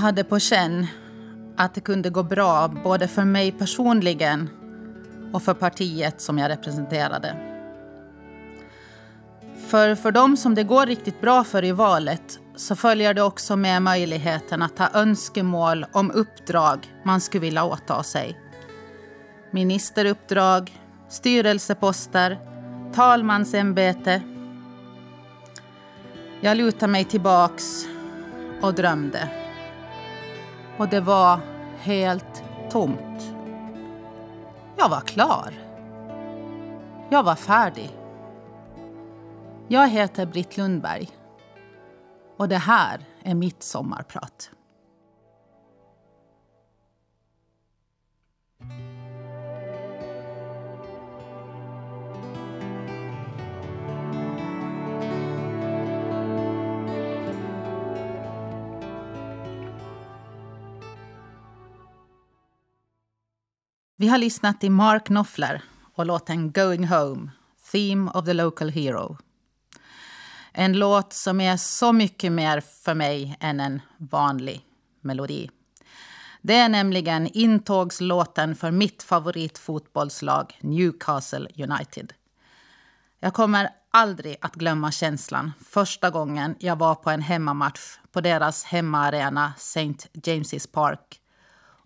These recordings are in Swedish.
Jag hade på känn att det kunde gå bra både för mig personligen och för partiet som jag representerade. För för dem som det går riktigt bra för i valet så följer det också med möjligheten att ha önskemål om uppdrag man skulle vilja åta sig. Ministeruppdrag, styrelseposter, talmansämbete. Jag lutade mig tillbaks och drömde. Och det var helt tomt. Jag var klar. Jag var färdig. Jag heter Britt Lundberg och det här är mitt sommarprat. Vi har lyssnat till Mark Knopfler och låten Going Home, Theme of the Local Hero. En låt som är så mycket mer för mig än en vanlig melodi. Det är nämligen intågslåten för mitt favoritfotbollslag Newcastle United. Jag kommer aldrig att glömma känslan första gången jag var på en hemmamatch på deras hemmaarena St. James's Park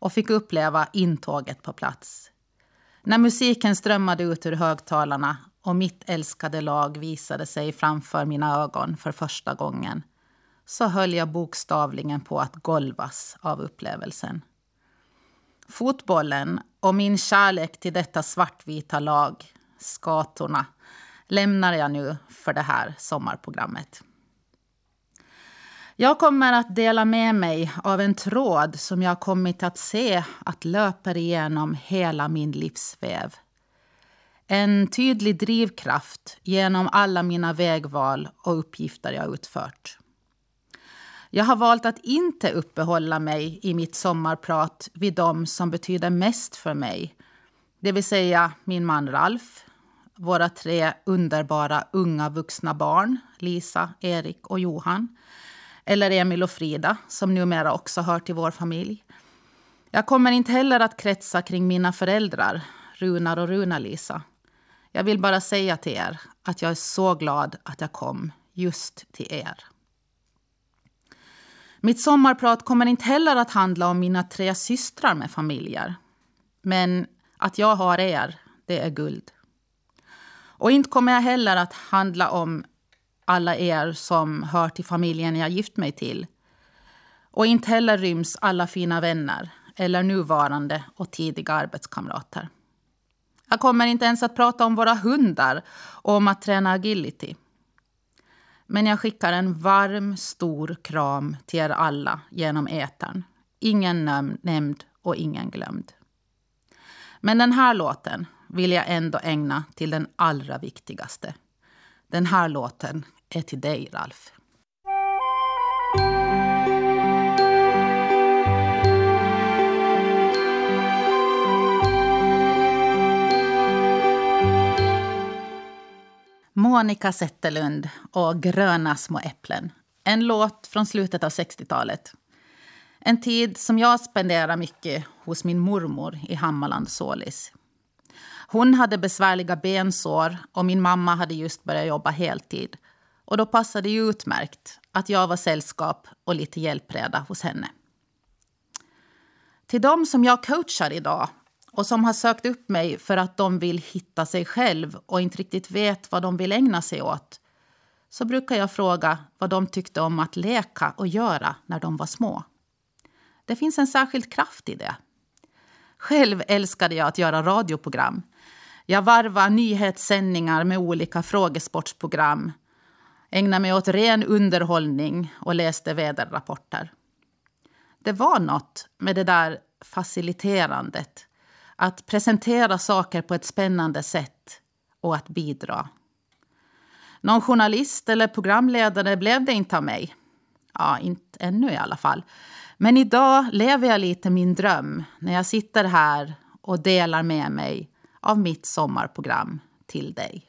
och fick uppleva intåget på plats. När musiken strömmade ut ur högtalarna och mitt älskade lag visade sig framför mina ögon för första gången så höll jag bokstavligen på att golvas av upplevelsen. Fotbollen och min kärlek till detta svartvita lag, skatorna, lämnar jag nu för det här sommarprogrammet. Jag kommer att dela med mig av en tråd som jag kommit att se att löper igenom hela min livsväv. En tydlig drivkraft genom alla mina vägval och uppgifter jag utfört. Jag har valt att inte uppehålla mig i mitt sommarprat vid dem som betyder mest för mig. Det vill säga min man Ralf, våra tre underbara unga vuxna barn, Lisa, Erik och Johan. Eller Emil och Frida, som numera också hör till vår familj. Jag kommer inte heller att kretsa kring mina föräldrar, Runar och Runa-Lisa. Jag vill bara säga till er att jag är så glad att jag kom just till er. Mitt sommarprat kommer inte heller att handla om mina tre systrar med familjer. Men att jag har er, det är guld. Och inte kommer jag heller att handla om alla er som hör till familjen jag gift mig till. Och inte heller ryms alla fina vänner eller nuvarande och tidiga arbetskamrater. Jag kommer inte ens att prata om våra hundar och om att träna agility. Men jag skickar en varm, stor kram till er alla genom etern. Ingen nämnd och ingen glömd. Men den här låten vill jag ändå ägna till den allra viktigaste. Den här låten är till dig, Ralf. Monica Zetterlund och Gröna små äpplen. En låt från slutet av 60-talet. En tid som jag spenderade mycket hos min mormor i Hammarland Sålis. Hon hade besvärliga bensår och min mamma hade just börjat jobba heltid. Och då passade det utmärkt att jag var sällskap och lite hjälpreda hos henne. Till dem som jag coachar idag och som har sökt upp mig för att de vill hitta sig själv och inte riktigt vet vad de vill ägna sig åt så brukar jag fråga vad de tyckte om att leka och göra när de var små. Det finns en särskild kraft i det. Själv älskade jag att göra radioprogram. Jag varvade nyhetssändningar med olika frågesportsprogram ägnade mig åt ren underhållning och läste väderrapporter. Det var något med det där faciliterandet att presentera saker på ett spännande sätt och att bidra. Någon journalist eller programledare blev det inte av mig. Ja, inte ännu i alla fall. Men idag lever jag lite min dröm när jag sitter här och delar med mig av mitt sommarprogram till dig.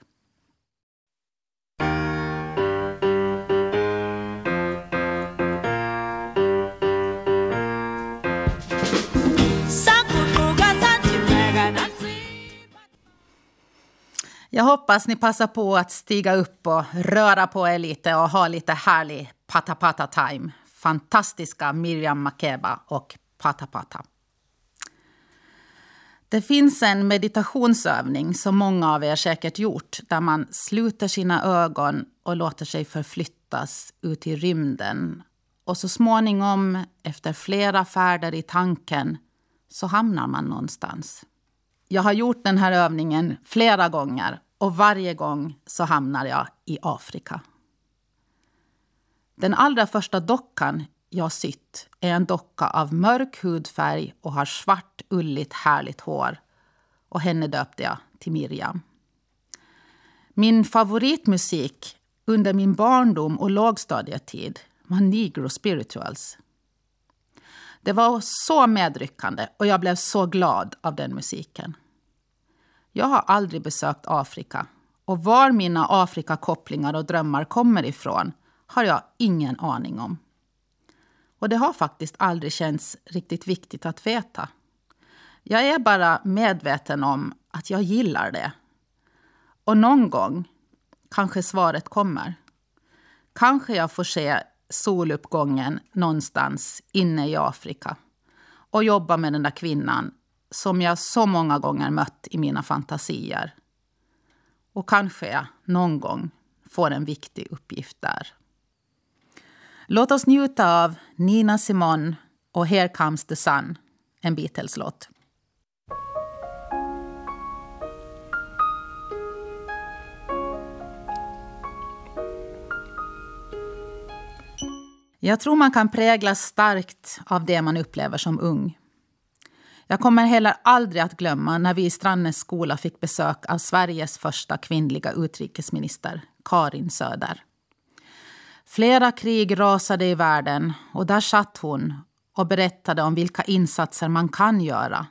Jag hoppas ni passar på att stiga upp och röra på er lite och ha lite härlig pata-pata-time. Fantastiska Miriam Makeba och pata-pata. Det finns en meditationsövning som många av er säkert gjort där man sluter sina ögon och låter sig förflyttas ut i rymden. Och så småningom, efter flera färder i tanken, så hamnar man någonstans. Jag har gjort den här övningen flera gånger och varje gång så hamnar jag i Afrika. Den allra första dockan jag sytt är en docka av mörk hudfärg och har svart, ulligt, härligt hår. Och henne döpte jag till Miriam. Min favoritmusik under min barndom och lågstadietid var negro spirituals. Det var så medryckande och jag blev så glad av den musiken. Jag har aldrig besökt Afrika och var mina Afrikakopplingar och drömmar kommer ifrån har jag ingen aning om. Och det har faktiskt aldrig känts riktigt viktigt att veta. Jag är bara medveten om att jag gillar det. Och någon gång kanske svaret kommer. Kanske jag får se soluppgången någonstans inne i Afrika och jobba med den där kvinnan som jag så många gånger mött i mina fantasier. Och kanske jag någon gång får en viktig uppgift där. Låt oss njuta av Nina Simone och Here comes the sun, en Beatles-låt. Jag tror man kan präglas starkt av det man upplever som ung. Jag kommer heller aldrig att glömma när vi i Strandnäs skola fick besök av Sveriges första kvinnliga utrikesminister, Karin Söder. Flera krig rasade i världen och där satt hon och berättade om vilka insatser man kan göra.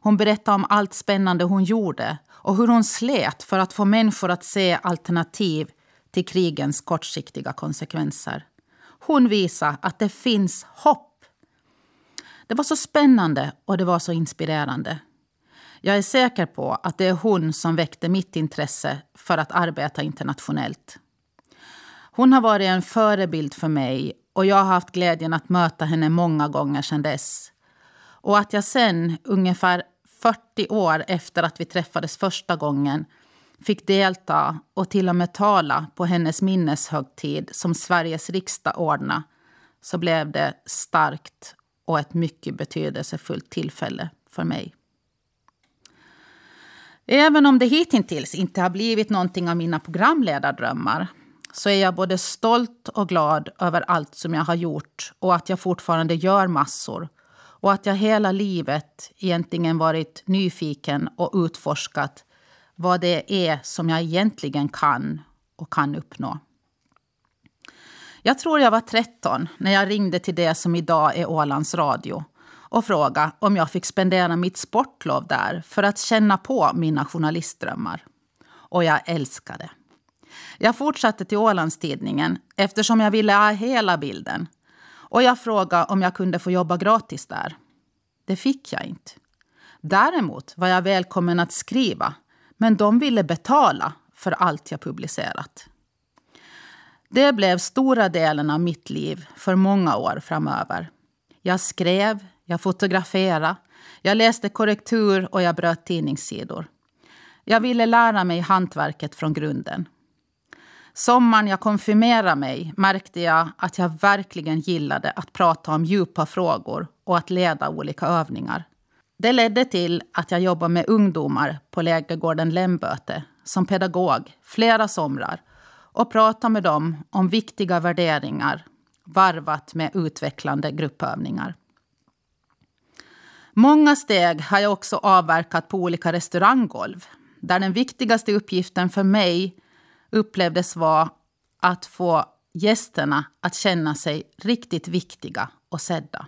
Hon berättade om allt spännande hon gjorde och hur hon slet för att få människor att se alternativ till krigens kortsiktiga konsekvenser. Hon visade att det finns hopp. Det var så spännande och det var så inspirerande. Jag är säker på att det är hon som väckte mitt intresse för att arbeta internationellt. Hon har varit en förebild för mig och jag har haft glädjen att möta henne många gånger sedan dess. Och att jag sen, ungefär 40 år efter att vi träffades första gången fick delta och till och med tala på hennes minneshögtid som Sveriges riksdag ordnade så blev det starkt och ett mycket betydelsefullt tillfälle för mig. Även om det hittills inte har blivit någonting av mina programledardrömmar så är jag både stolt och glad över allt som jag har gjort och att jag fortfarande gör massor. Och att jag hela livet egentligen varit nyfiken och utforskat vad det är som jag egentligen kan och kan uppnå. Jag tror jag var 13 när jag ringde till det som idag är Ålands Radio och frågade om jag fick spendera mitt sportlov där för att känna på mina journalistdrömmar. Och jag älskade. Jag fortsatte till Ålandstidningen eftersom jag ville ha hela bilden. Och jag frågade om jag kunde få jobba gratis där. Det fick jag inte. Däremot var jag välkommen att skriva, men de ville betala för allt jag publicerat. Det blev stora delen av mitt liv för många år framöver. Jag skrev, jag fotograferade, jag läste korrektur och jag bröt tidningssidor. Jag ville lära mig hantverket från grunden. Sommaren jag konfirmerade mig märkte jag att jag verkligen gillade att prata om djupa frågor och att leda olika övningar. Det ledde till att jag jobbade med ungdomar på lägergården Lemböte som pedagog flera somrar och prata med dem om viktiga värderingar varvat med utvecklande gruppövningar. Många steg har jag också avverkat på olika restauranggolv där den viktigaste uppgiften för mig upplevdes vara att få gästerna att känna sig riktigt viktiga och sedda.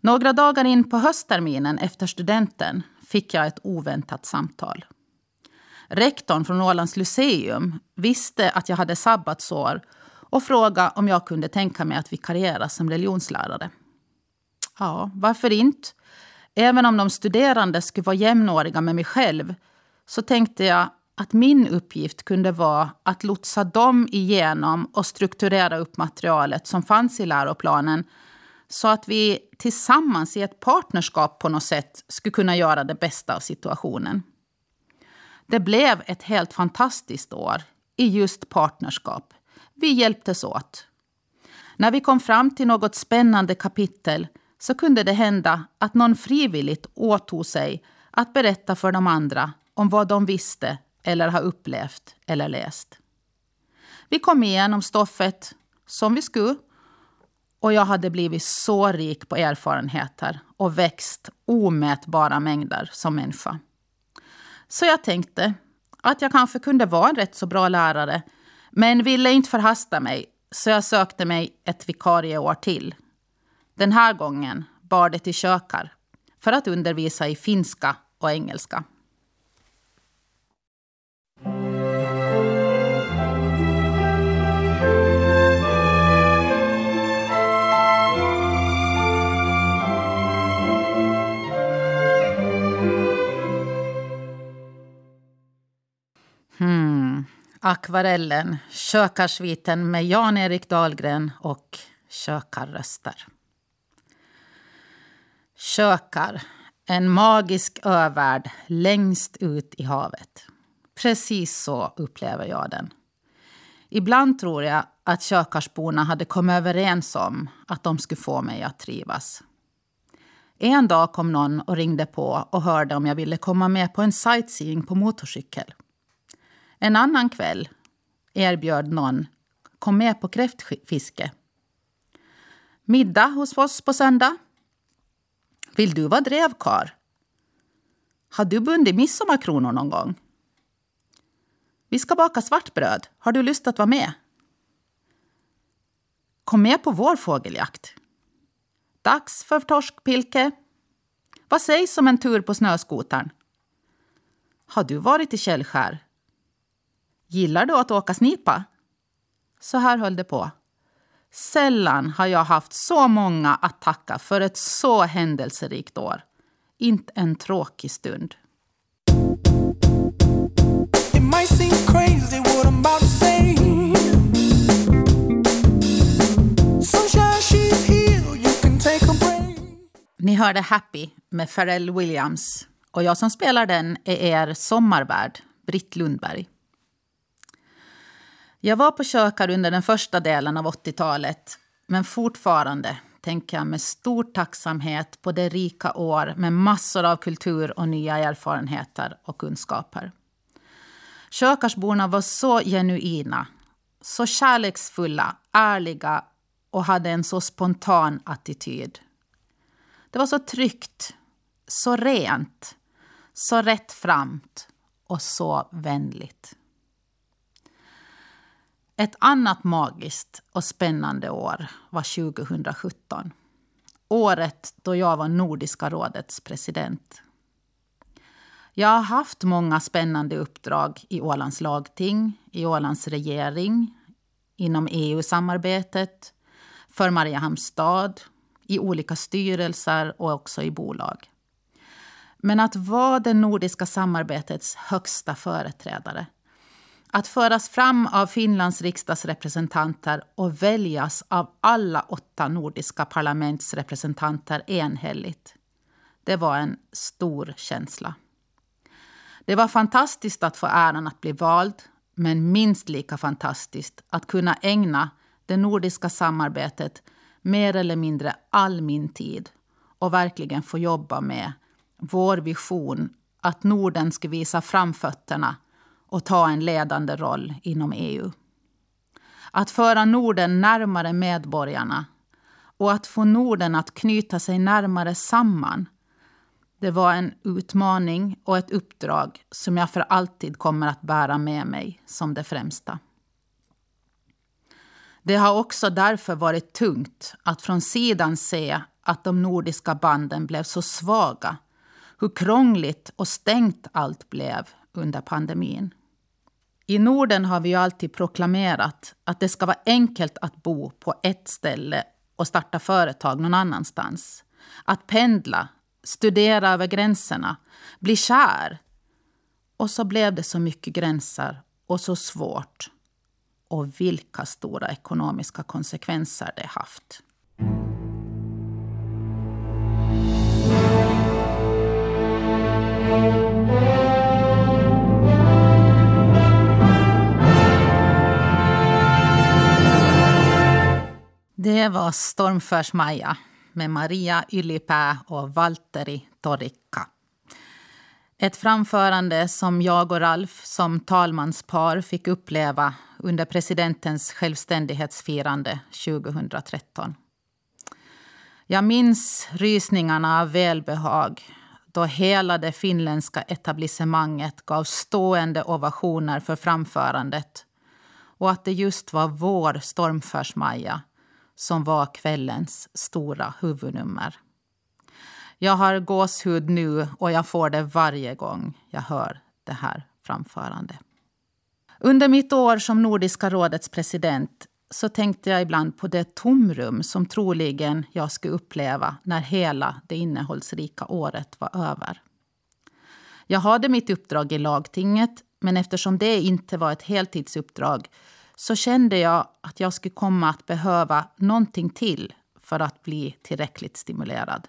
Några dagar in på höstterminen efter studenten fick jag ett oväntat samtal. Rektorn från Ålands Lyceum visste att jag hade sabbatsår och frågade om jag kunde tänka mig att vikariera som religionslärare. Ja, varför inte? Även om de studerande skulle vara jämnåriga med mig själv så tänkte jag att min uppgift kunde vara att lotsa dem igenom och strukturera upp materialet som fanns i läroplanen så att vi tillsammans i ett partnerskap på något sätt skulle kunna göra det bästa av situationen. Det blev ett helt fantastiskt år i just partnerskap. Vi hjälptes åt. När vi kom fram till något spännande kapitel så kunde det hända att någon frivilligt åtog sig att berätta för de andra om vad de visste eller har upplevt eller läst. Vi kom igenom stoffet som vi skulle och jag hade blivit så rik på erfarenheter och växt omätbara mängder som människa. Så jag tänkte att jag kanske kunde vara en rätt så bra lärare men ville inte förhasta mig så jag sökte mig ett vikarieår till. Den här gången bar det till kökar för att undervisa i finska och engelska. Akvarellen, Kökarsviten med Jan-Erik Dahlgren och Kökarröster. Kökar, en magisk övärld längst ut i havet. Precis så upplever jag den. Ibland tror jag att kökarsborna hade kommit överens om att de skulle få mig att trivas. En dag kom någon och ringde på och hörde om jag ville komma med på en sightseeing på motorcykel. En annan kväll erbjöd någon kom med på kräftfiske. Middag hos oss på söndag. Vill du vara drevkar? Har du bundit midsommarkronor någon gång? Vi ska baka svartbröd. Har du lust att vara med? Kom med på vår fågeljakt. Dags för torskpilke. Vad sägs om en tur på snöskotern? Har du varit i Källskär? Gillar du att åka snipa? Så här höll det på. Sällan har jag haft så många att tacka för ett så händelserikt år. Inte en tråkig stund. Ni hörde Happy med Pharrell Williams och jag som spelar den är er sommarvärd, Britt Lundberg. Jag var på Kökar under den första delen av 80-talet men fortfarande tänker jag med stor tacksamhet på det rika år med massor av kultur och nya erfarenheter och kunskaper. Kökarsborna var så genuina, så kärleksfulla, ärliga och hade en så spontan attityd. Det var så tryggt, så rent, så rättframt och så vänligt. Ett annat magiskt och spännande år var 2017. Året då jag var Nordiska rådets president. Jag har haft många spännande uppdrag i Ålands lagting, i Ålands regering, inom EU-samarbetet, för Mariehamns stad, i olika styrelser och också i bolag. Men att vara det nordiska samarbetets högsta företrädare att föras fram av Finlands riksdagsrepresentanter och väljas av alla åtta nordiska parlamentsrepresentanter enhälligt. Det var en stor känsla. Det var fantastiskt att få äran att bli vald men minst lika fantastiskt att kunna ägna det nordiska samarbetet mer eller mindre all min tid och verkligen få jobba med vår vision att Norden ska visa framfötterna och ta en ledande roll inom EU. Att föra Norden närmare medborgarna och att få Norden att knyta sig närmare samman det var en utmaning och ett uppdrag som jag för alltid kommer att bära med mig som det främsta. Det har också därför varit tungt att från sidan se att de nordiska banden blev så svaga. Hur krångligt och stängt allt blev under pandemin. I Norden har vi ju alltid proklamerat att det ska vara enkelt att bo på ett ställe och starta företag någon annanstans. Att pendla, studera över gränserna, bli kär Och så blev det så mycket gränser och så svårt. Och vilka stora ekonomiska konsekvenser det haft. Det var Stormförsmaja med Maria Ylipää och Valtteri Torikka. Ett framförande som jag och Ralf som talmanspar fick uppleva under presidentens självständighetsfirande 2013. Jag minns rysningarna av välbehag då hela det finländska etablissemanget gav stående ovationer för framförandet och att det just var vår stormförsmaja som var kvällens stora huvudnummer. Jag har gåshud nu och jag får det varje gång jag hör det här framförandet. Under mitt år som Nordiska rådets president så tänkte jag ibland på det tomrum som troligen jag skulle uppleva när hela det innehållsrika året var över. Jag hade mitt uppdrag i lagtinget men eftersom det inte var ett heltidsuppdrag så kände jag att jag skulle komma att behöva någonting till för att bli tillräckligt stimulerad.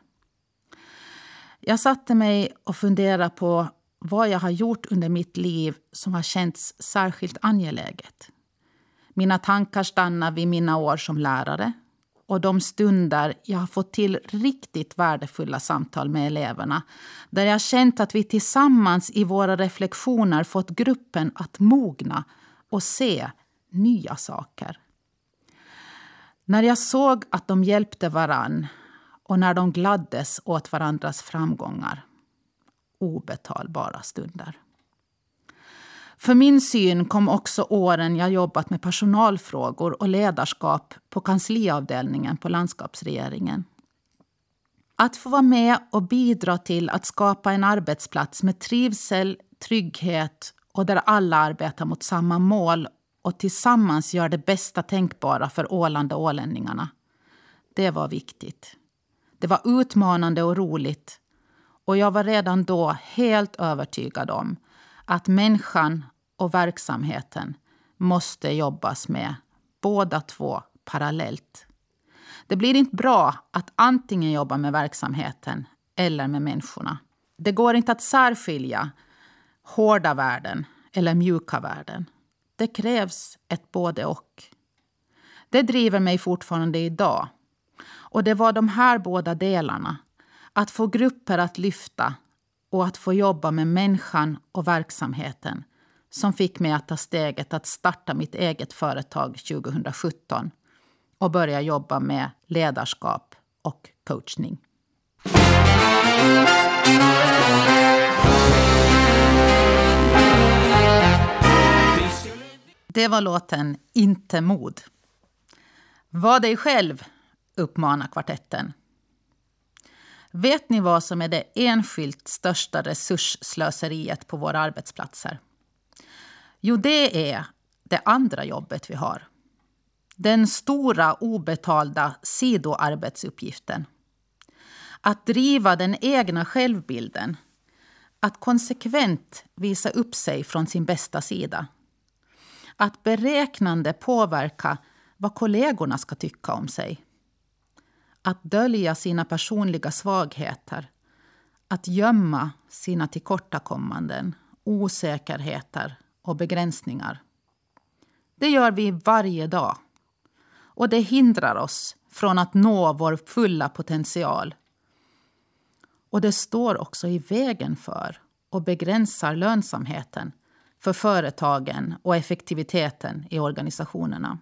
Jag satte mig och funderade på vad jag har gjort under mitt liv som har känts särskilt angeläget. Mina tankar stannar vid mina år som lärare och de stunder jag har fått till riktigt värdefulla samtal med eleverna där jag känt att vi tillsammans i våra reflektioner fått gruppen att mogna och se nya saker. När jag såg att de hjälpte varann och när de gladdes åt varandras framgångar. Obetalbara stunder. För min syn kom också åren jag jobbat med personalfrågor och ledarskap på kansliavdelningen på landskapsregeringen. Att få vara med och bidra till att skapa en arbetsplats med trivsel, trygghet och där alla arbetar mot samma mål och tillsammans gör det bästa tänkbara för Åland och ålänningarna. Det var viktigt. Det var utmanande och roligt och jag var redan då helt övertygad om att människan och verksamheten måste jobbas med båda två parallellt. Det blir inte bra att antingen jobba med verksamheten eller med människorna. Det går inte att särskilja hårda värden eller mjuka värden. Det krävs ett både och. Det driver mig fortfarande idag. Och det var de här båda delarna, att få grupper att lyfta och att få jobba med människan och verksamheten som fick mig att ta steget att starta mitt eget företag 2017 och börja jobba med ledarskap och coachning. Det var låten Inte mod. Var dig själv, uppmanar kvartetten. Vet ni vad som är det enskilt största resursslöseriet på våra arbetsplatser? Jo, det är det andra jobbet vi har. Den stora obetalda sidoarbetsuppgiften. Att driva den egna självbilden. Att konsekvent visa upp sig från sin bästa sida att beräknande påverka vad kollegorna ska tycka om sig. Att dölja sina personliga svagheter. Att gömma sina tillkortakommanden, osäkerheter och begränsningar. Det gör vi varje dag. Och det hindrar oss från att nå vår fulla potential. Och det står också i vägen för och begränsar lönsamheten för företagen och effektiviteten i organisationerna.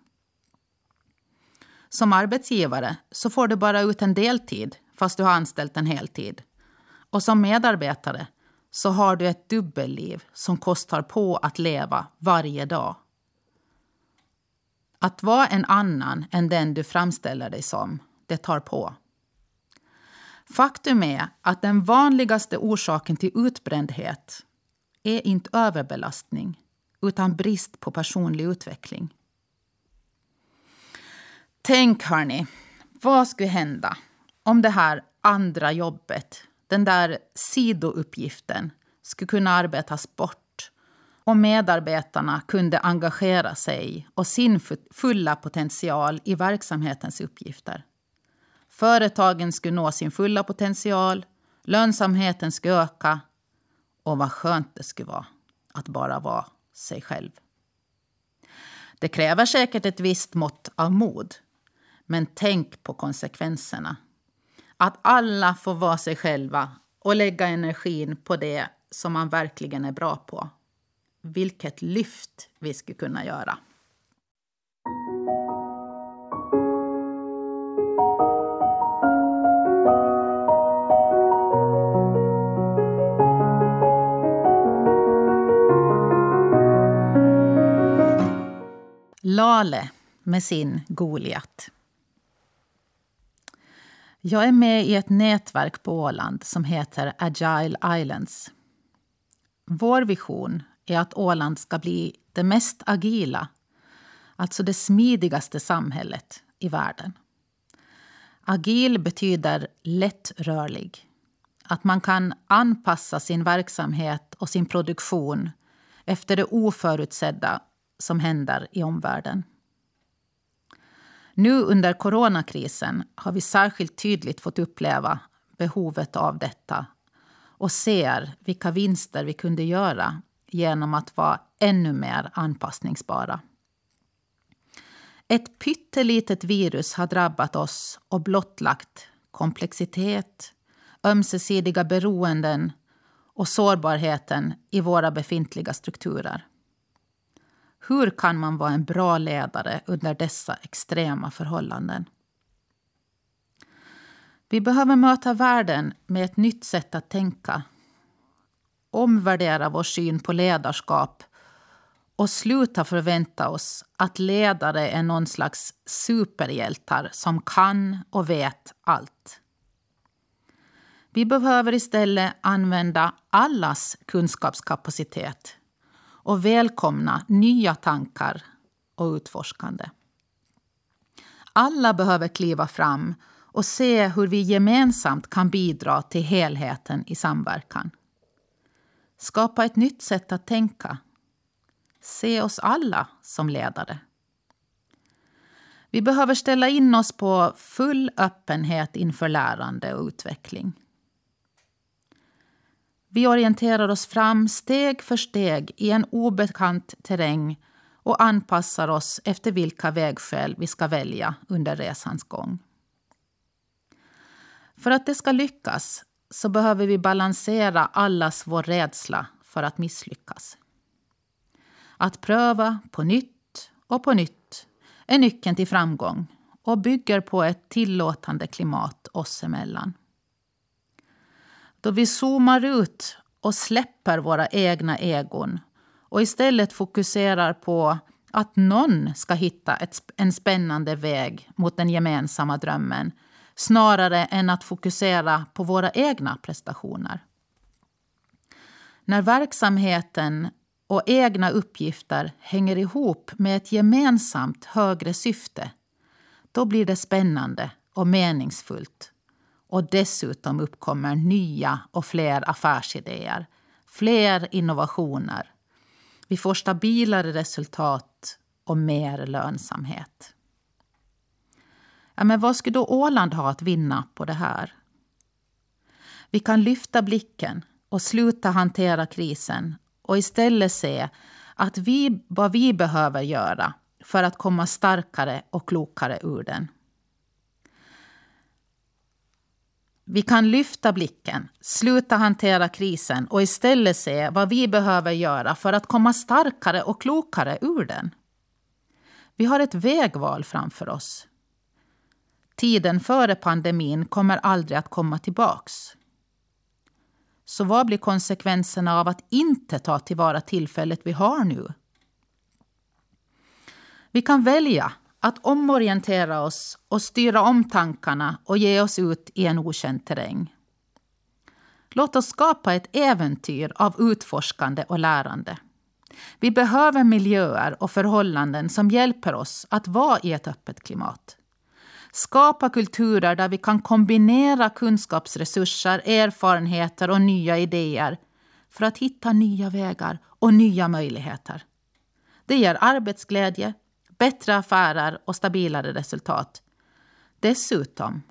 Som arbetsgivare så får du bara ut en deltid fast du har anställt en heltid. Och som medarbetare så har du ett dubbelliv som kostar på att leva varje dag. Att vara en annan än den du framställer dig som, det tar på. Faktum är att den vanligaste orsaken till utbrändhet är inte överbelastning utan brist på personlig utveckling. Tänk hörni, vad skulle hända om det här andra jobbet, den där sidouppgiften, skulle kunna arbetas bort och medarbetarna kunde engagera sig och sin fulla potential i verksamhetens uppgifter. Företagen skulle nå sin fulla potential, lönsamheten skulle öka och vad skönt det skulle vara att bara vara sig själv. Det kräver säkert ett visst mått av mod. Men tänk på konsekvenserna. Att alla får vara sig själva och lägga energin på det som man verkligen är bra på. Vilket lyft vi skulle kunna göra. Lale med sin Goliat. Jag är med i ett nätverk på Åland som heter Agile Islands. Vår vision är att Åland ska bli det mest agila, alltså det smidigaste samhället i världen. Agil betyder lättrörlig. Att man kan anpassa sin verksamhet och sin produktion efter det oförutsedda som händer i omvärlden. Nu under coronakrisen har vi särskilt tydligt fått uppleva behovet av detta och ser vilka vinster vi kunde göra genom att vara ännu mer anpassningsbara. Ett pyttelitet virus har drabbat oss och blottlagt komplexitet, ömsesidiga beroenden och sårbarheten i våra befintliga strukturer. Hur kan man vara en bra ledare under dessa extrema förhållanden? Vi behöver möta världen med ett nytt sätt att tänka. Omvärdera vår syn på ledarskap och sluta förvänta oss att ledare är någon slags superhjältar som kan och vet allt. Vi behöver istället använda allas kunskapskapacitet och välkomna nya tankar och utforskande. Alla behöver kliva fram och se hur vi gemensamt kan bidra till helheten i samverkan. Skapa ett nytt sätt att tänka. Se oss alla som ledare. Vi behöver ställa in oss på full öppenhet inför lärande och utveckling. Vi orienterar oss fram steg för steg i en obekant terräng och anpassar oss efter vilka vägskäl vi ska välja under resans gång. För att det ska lyckas så behöver vi balansera allas vår rädsla för att misslyckas. Att pröva på nytt och på nytt är nyckeln till framgång och bygger på ett tillåtande klimat oss emellan. Då vi zoomar ut och släpper våra egna egon och istället fokuserar på att någon ska hitta ett, en spännande väg mot den gemensamma drömmen snarare än att fokusera på våra egna prestationer. När verksamheten och egna uppgifter hänger ihop med ett gemensamt högre syfte då blir det spännande och meningsfullt och dessutom uppkommer nya och fler affärsidéer, fler innovationer. Vi får stabilare resultat och mer lönsamhet. Ja, men vad skulle då Åland ha att vinna på det här? Vi kan lyfta blicken och sluta hantera krisen och istället se att vi, vad vi behöver göra för att komma starkare och klokare ur den. Vi kan lyfta blicken, sluta hantera krisen och istället se vad vi behöver göra för att komma starkare och klokare ur den. Vi har ett vägval framför oss. Tiden före pandemin kommer aldrig att komma tillbaks. Så vad blir konsekvenserna av att inte ta tillvara tillfället vi har nu? Vi kan välja att omorientera oss och styra om tankarna och ge oss ut i en okänd terräng. Låt oss skapa ett äventyr av utforskande och lärande. Vi behöver miljöer och förhållanden som hjälper oss att vara i ett öppet klimat. Skapa kulturer där vi kan kombinera kunskapsresurser, erfarenheter och nya idéer för att hitta nya vägar och nya möjligheter. Det ger arbetsglädje, bättre affärer och stabilare resultat. Dessutom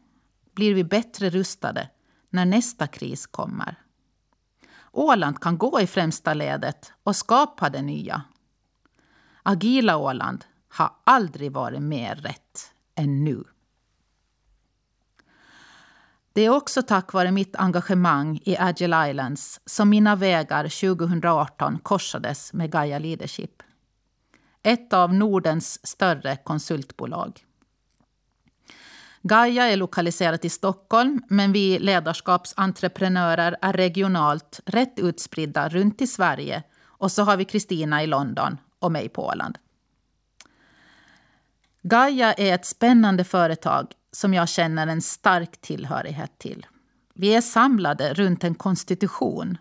blir vi bättre rustade när nästa kris kommer. Åland kan gå i främsta ledet och skapa det nya. Agila Åland har aldrig varit mer rätt än nu. Det är också tack vare mitt engagemang i Agile Islands som mina vägar 2018 korsades med Gaia Leadership. Ett av Nordens större konsultbolag. Gaia är lokaliserat i Stockholm men vi ledarskapsentreprenörer är regionalt rätt utspridda runt i Sverige och så har vi Kristina i London och mig på Åland. Gaia är ett spännande företag som jag känner en stark tillhörighet till. Vi är samlade runt en konstitution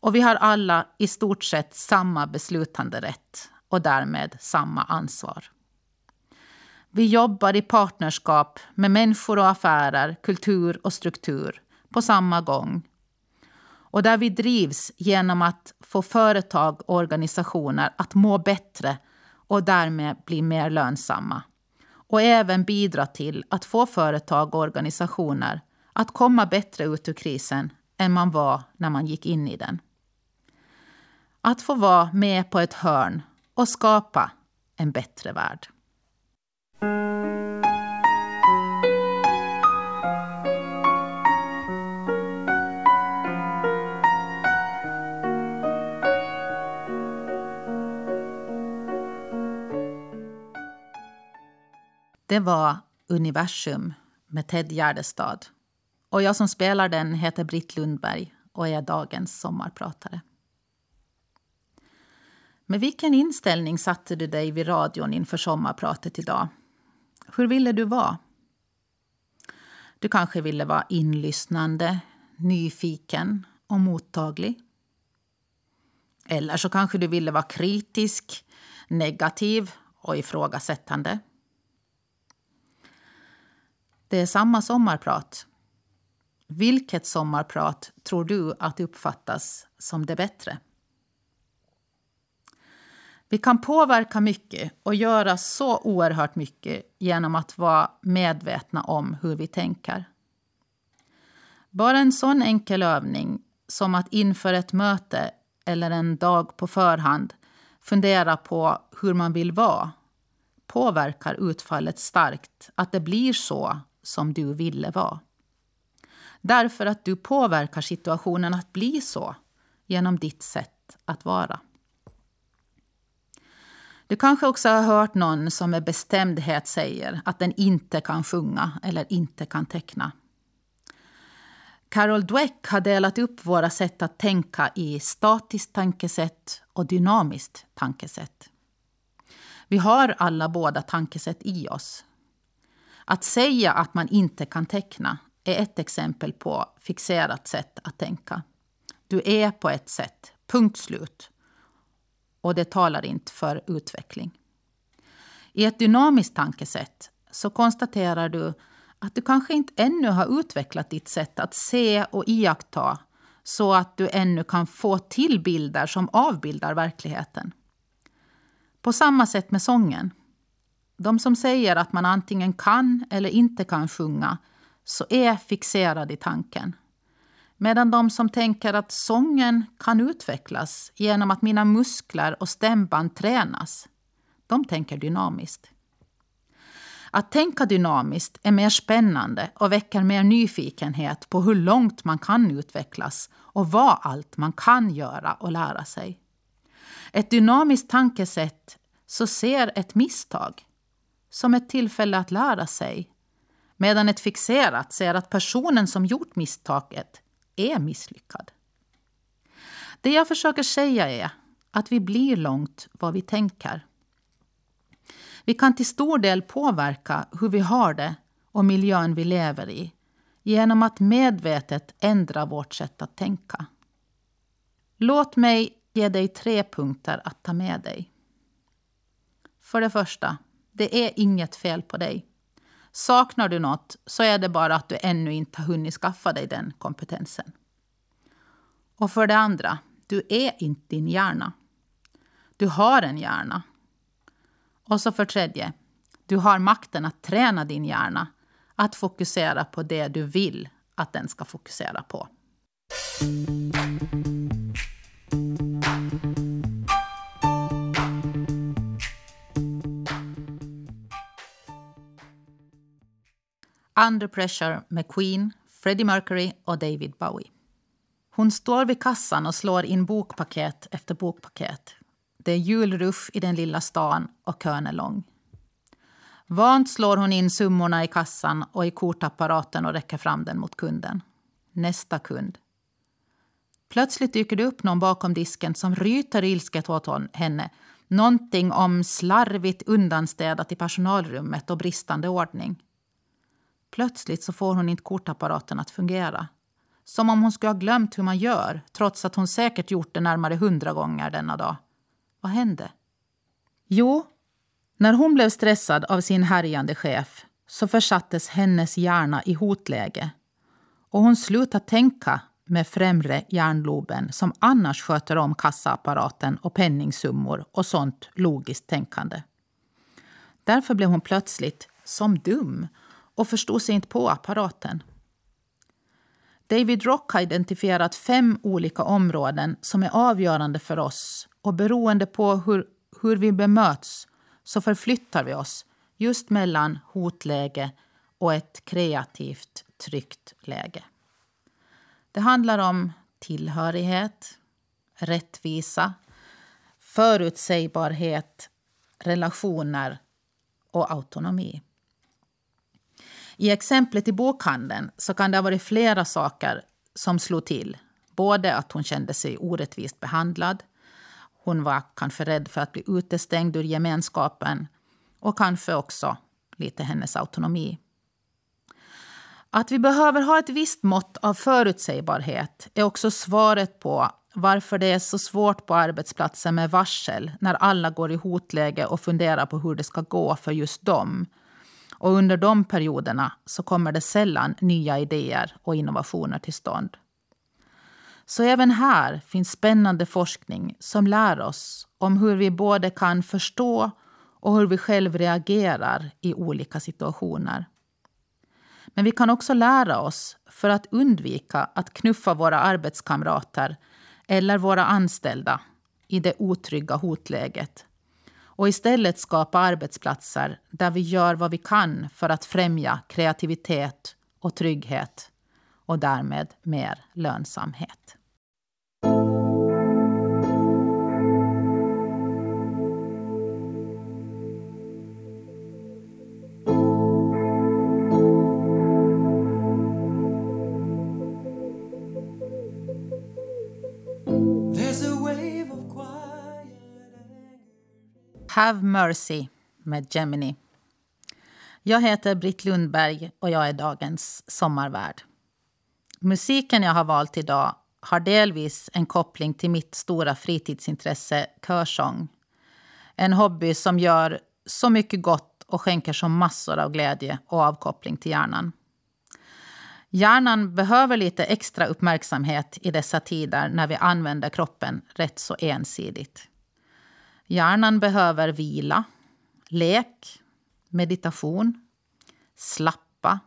och vi har alla i stort sett samma beslutande rätt och därmed samma ansvar. Vi jobbar i partnerskap med människor och affärer, kultur och struktur på samma gång. Och där vi drivs genom att få företag och organisationer att må bättre och därmed bli mer lönsamma. Och även bidra till att få företag och organisationer att komma bättre ut ur krisen än man var när man gick in i den. Att få vara med på ett hörn och skapa en bättre värld. Det var Universum med Ted Gärdestad. Och jag som spelar den heter Britt Lundberg och är dagens sommarpratare. Med vilken inställning satte du dig vid radion inför sommarpratet idag? Hur ville du vara? Du kanske ville vara inlyssnande, nyfiken och mottaglig. Eller så kanske du ville vara kritisk, negativ och ifrågasättande. Det är samma sommarprat. Vilket sommarprat tror du att uppfattas som det bättre? Vi kan påverka mycket och göra så oerhört mycket genom att vara medvetna om hur vi tänker. Bara en sån enkel övning som att inför ett möte eller en dag på förhand fundera på hur man vill vara påverkar utfallet starkt att det blir så som du ville vara. Därför att du påverkar situationen att bli så genom ditt sätt att vara. Du kanske också har hört någon som med bestämdhet säger att den inte kan sjunga eller inte kan teckna. Carol Dweck har delat upp våra sätt att tänka i statiskt tankesätt och dynamiskt tankesätt. Vi har alla båda tankesätt i oss. Att säga att man inte kan teckna är ett exempel på fixerat sätt att tänka. Du är på ett sätt, punkt slut. Och det talar inte för utveckling. I ett dynamiskt tankesätt så konstaterar du att du kanske inte ännu har utvecklat ditt sätt att se och iaktta så att du ännu kan få till bilder som avbildar verkligheten. På samma sätt med sången. De som säger att man antingen kan eller inte kan sjunga så är fixerade i tanken. Medan de som tänker att sången kan utvecklas genom att mina muskler och stämband tränas, de tänker dynamiskt. Att tänka dynamiskt är mer spännande och väcker mer nyfikenhet på hur långt man kan utvecklas och vad allt man kan göra och lära sig. Ett dynamiskt tankesätt så ser ett misstag som ett tillfälle att lära sig medan ett fixerat ser att personen som gjort misstaget är misslyckad. Det jag försöker säga är att vi blir långt vad vi tänker. Vi kan till stor del påverka hur vi har det och miljön vi lever i genom att medvetet ändra vårt sätt att tänka. Låt mig ge dig tre punkter att ta med dig. För det första, det är inget fel på dig. Saknar du något så är det bara att du ännu inte har hunnit skaffa dig den kompetensen. Och för det andra, Du är inte din hjärna. Du har en hjärna. Och så för tredje, du har makten att träna din hjärna att fokusera på det du vill att den ska fokusera på. Under Pressure med Queen, Freddie Mercury och David Bowie. Hon står vid kassan och slår in bokpaket efter bokpaket. Det är julruff i den lilla stan och kön är lång. Vant slår hon in summorna i kassan och i kortapparaten och räcker fram den mot kunden. Nästa kund. Plötsligt dyker det upp någon bakom disken som ryter ilsket åt henne. Någonting om slarvigt undanstädat i personalrummet och bristande ordning. Plötsligt så får hon inte kortapparaten att fungera. Som om hon skulle ha glömt hur man gör, trots att hon säkert gjort det närmare hundra gånger denna dag. Vad hände? Jo, när hon blev stressad av sin härjande chef så försattes hennes hjärna i hotläge och hon slutade tänka med främre hjärnloben som annars sköter om kassaapparaten och penningsummor och sånt logiskt tänkande. Därför blev hon plötsligt som dum och förstod sig inte på apparaten. David Rock har identifierat fem olika områden som är avgörande för oss och beroende på hur, hur vi bemöts så förflyttar vi oss just mellan hotläge och ett kreativt, tryggt läge. Det handlar om tillhörighet, rättvisa, förutsägbarhet, relationer och autonomi. I exemplet i bokhandeln så kan det ha varit flera saker som slog till. Både att hon kände sig orättvist behandlad, hon var kanske rädd för att bli utestängd ur gemenskapen och kanske också lite hennes autonomi. Att vi behöver ha ett visst mått av förutsägbarhet är också svaret på varför det är så svårt på arbetsplatser med varsel när alla går i hotläge och funderar på hur det ska gå för just dem. Och under de perioderna så kommer det sällan nya idéer och innovationer till stånd. Så även här finns spännande forskning som lär oss om hur vi både kan förstå och hur vi själv reagerar i olika situationer. Men vi kan också lära oss för att undvika att knuffa våra arbetskamrater eller våra anställda i det otrygga hotläget och istället skapa arbetsplatser där vi gör vad vi kan för att främja kreativitet och trygghet och därmed mer lönsamhet. Have Mercy med Gemini. Jag heter Britt Lundberg och jag är dagens sommarvärd. Musiken jag har valt idag har delvis en koppling till mitt stora fritidsintresse körsång. En hobby som gör så mycket gott och skänker så massor av glädje och avkoppling till hjärnan. Hjärnan behöver lite extra uppmärksamhet i dessa tider när vi använder kroppen rätt så ensidigt. Hjärnan behöver vila, lek, meditation, slappa,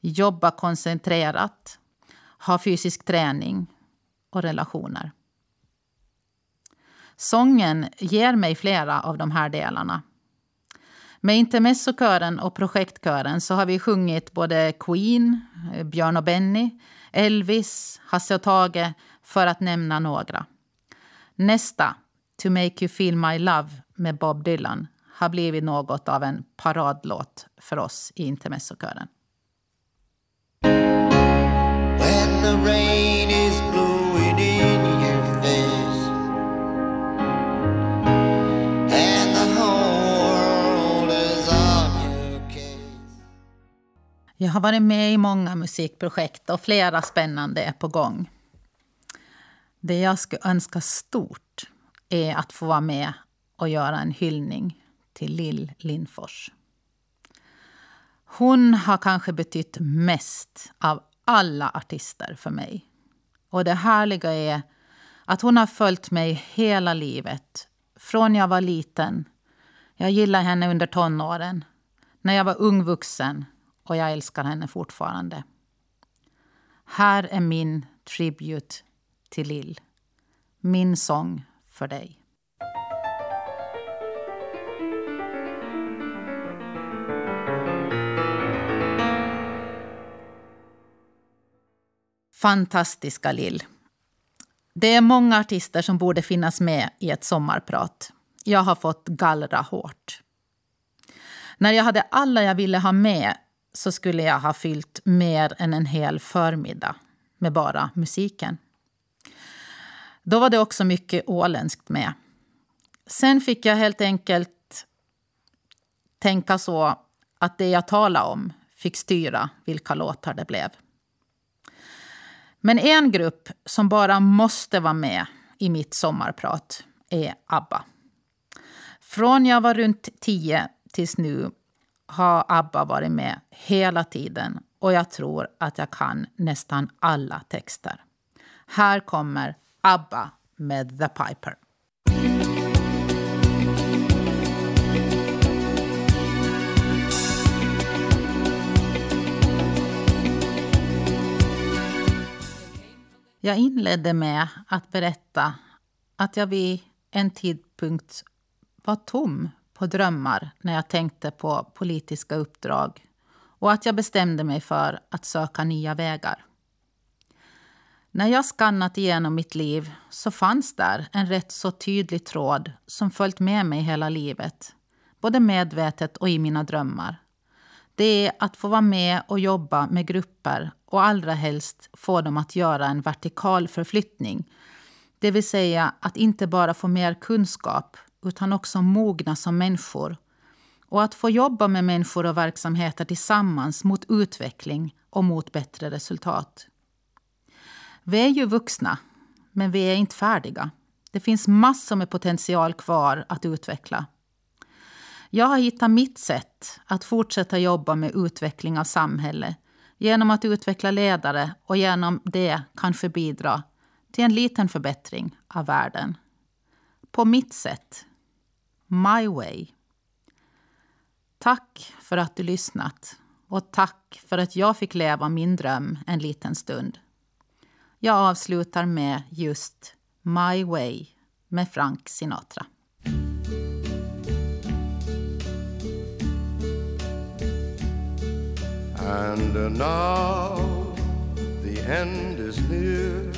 jobba koncentrerat, ha fysisk träning och relationer. Sången ger mig flera av de här delarna. Med intermezzokören och projektkören så har vi sjungit både Queen, Björn och Benny, Elvis, Hasse och Tage för att nämna några. Nästa To make you feel my love med Bob Dylan har blivit något av en paradlåt för oss i intermezzokören. When the rain is blowing in your face And the whole is on your case Jag har varit med i många musikprojekt och flera spännande är på gång. Det jag skulle önska stort är att få vara med och göra en hyllning till Lill Lindfors. Hon har kanske betytt mest av alla artister för mig. Och det härliga är Att hon har följt mig hela livet. Från jag var liten. Jag gillade henne under tonåren. När jag var ung vuxen. Och jag älskar henne fortfarande. Här är min tribute till Lill. Min sång för dig. Fantastiska Lill. Det är många artister som borde finnas med i ett sommarprat. Jag har fått gallra hårt. När jag hade alla jag ville ha med så skulle jag ha fyllt mer än en hel förmiddag med bara musiken. Då var det också mycket åländskt med. Sen fick jag helt enkelt tänka så att det jag talade om fick styra vilka låtar det blev. Men en grupp som bara måste vara med i mitt sommarprat är ABBA. Från jag var runt tio tills nu har ABBA varit med hela tiden och jag tror att jag kan nästan alla texter. Här kommer ABBA med The Piper. Jag inledde med att berätta att jag vid en tidpunkt var tom på drömmar när jag tänkte på politiska uppdrag och att jag bestämde mig för att söka nya vägar. När jag skannat igenom mitt liv så fanns där en rätt så tydlig tråd som följt med mig hela livet, både medvetet och i mina drömmar. Det är att få vara med och jobba med grupper och allra helst få dem att göra en vertikal förflyttning. Det vill säga att inte bara få mer kunskap utan också mogna som människor. Och att få jobba med människor och verksamheter tillsammans mot utveckling och mot bättre resultat. Vi är ju vuxna, men vi är inte färdiga. Det finns massor med potential kvar att utveckla. Jag har hittat mitt sätt att fortsätta jobba med utveckling av samhället genom att utveckla ledare och genom det kanske bidra till en liten förbättring av världen. På mitt sätt. My way. Tack för att du lyssnat och tack för att jag fick leva min dröm en liten stund. Jag avslutar med just My way med Frank Sinatra. And uh, now the end is near.